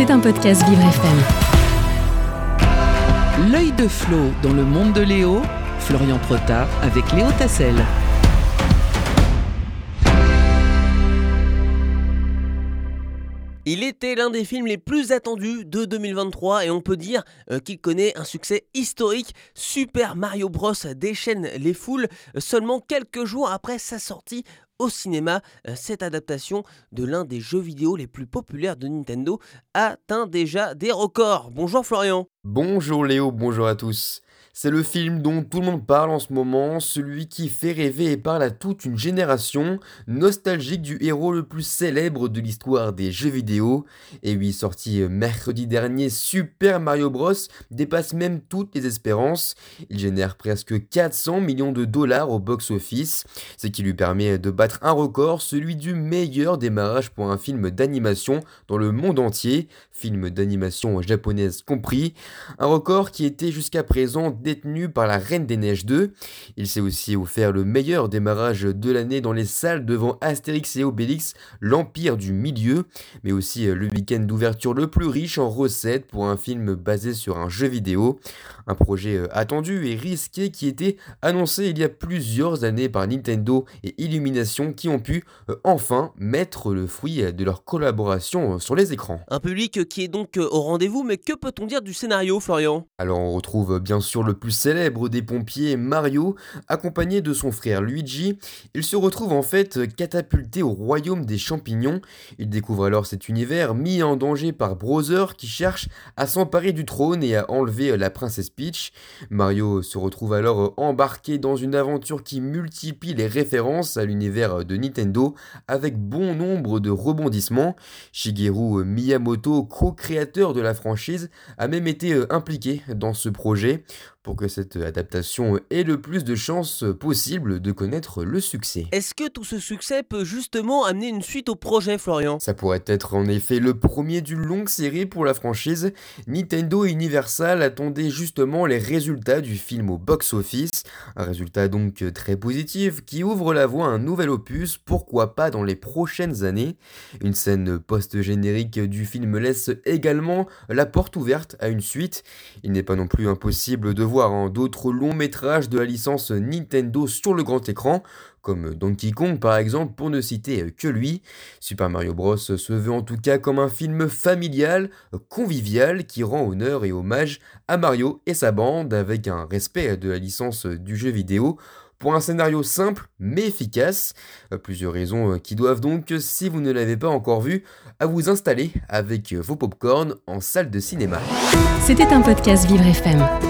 C'est un podcast Vivre FM. L'œil de Flo dans le monde de Léo, Florian Protard avec Léo Tassel. Il était l'un des films les plus attendus de 2023 et on peut dire euh, qu'il connaît un succès historique. Super Mario Bros déchaîne les foules euh, seulement quelques jours après sa sortie au cinéma. Euh, cette adaptation de l'un des jeux vidéo les plus populaires de Nintendo atteint déjà des records. Bonjour Florian. Bonjour Léo, bonjour à tous. C'est le film dont tout le monde parle en ce moment, celui qui fait rêver et parle à toute une génération, nostalgique du héros le plus célèbre de l'histoire des jeux vidéo. Et oui, sorti mercredi dernier, Super Mario Bros dépasse même toutes les espérances. Il génère presque 400 millions de dollars au box-office, ce qui lui permet de battre un record, celui du meilleur démarrage pour un film d'animation dans le monde entier, film d'animation japonaise compris, un record qui était jusqu'à présent détenu par la Reine des Neiges 2. Il s'est aussi offert le meilleur démarrage de l'année dans les salles devant Astérix et Obélix, l'Empire du Milieu, mais aussi le week-end d'ouverture le plus riche en recettes pour un film basé sur un jeu vidéo. Un projet euh, attendu et risqué qui était annoncé il y a plusieurs années par Nintendo et Illumination qui ont pu euh, enfin mettre le fruit de leur collaboration euh, sur les écrans. Un public qui est donc au rendez-vous, mais que peut-on dire du scénario, Florian? Alors on retrouve bien sûr le plus célèbre des pompiers, Mario, accompagné de son frère Luigi, il se retrouve en fait catapulté au royaume des champignons. Il découvre alors cet univers mis en danger par Browser qui cherche à s'emparer du trône et à enlever la princesse Peach. Mario se retrouve alors embarqué dans une aventure qui multiplie les références à l'univers de Nintendo avec bon nombre de rebondissements. Shigeru Miyamoto, co-créateur de la franchise, a même été impliqué dans ce projet pour que cette adaptation ait le plus de chances possible de connaître le succès. Est-ce que tout ce succès peut justement amener une suite au projet, Florian? Ça pourrait être en effet le premier d'une longue série pour la franchise. Nintendo et Universal attendaient justement les résultats du film au box-office, un résultat donc très positif qui ouvre la voie à un nouvel opus, pourquoi pas dans les prochaines années. Une scène post-générique du film laisse également la porte ouverte à une suite. Il n'est pas non plus impossible de voir hein, d'autres longs métrages de la licence Nintendo sur le grand écran, comme Donkey Kong par exemple, pour ne citer que lui. Super Mario Bros. se veut en tout cas comme un film familial, convivial, qui rend honneur et hommage à Mario et sa bande avec un respect de la licence du jeu vidéo pour un scénario simple mais efficace. Plusieurs raisons qui doivent donc, si vous ne l'avez pas encore vu, à vous installer avec vos popcorn en salle de cinéma. C'était un podcast Vivre FM.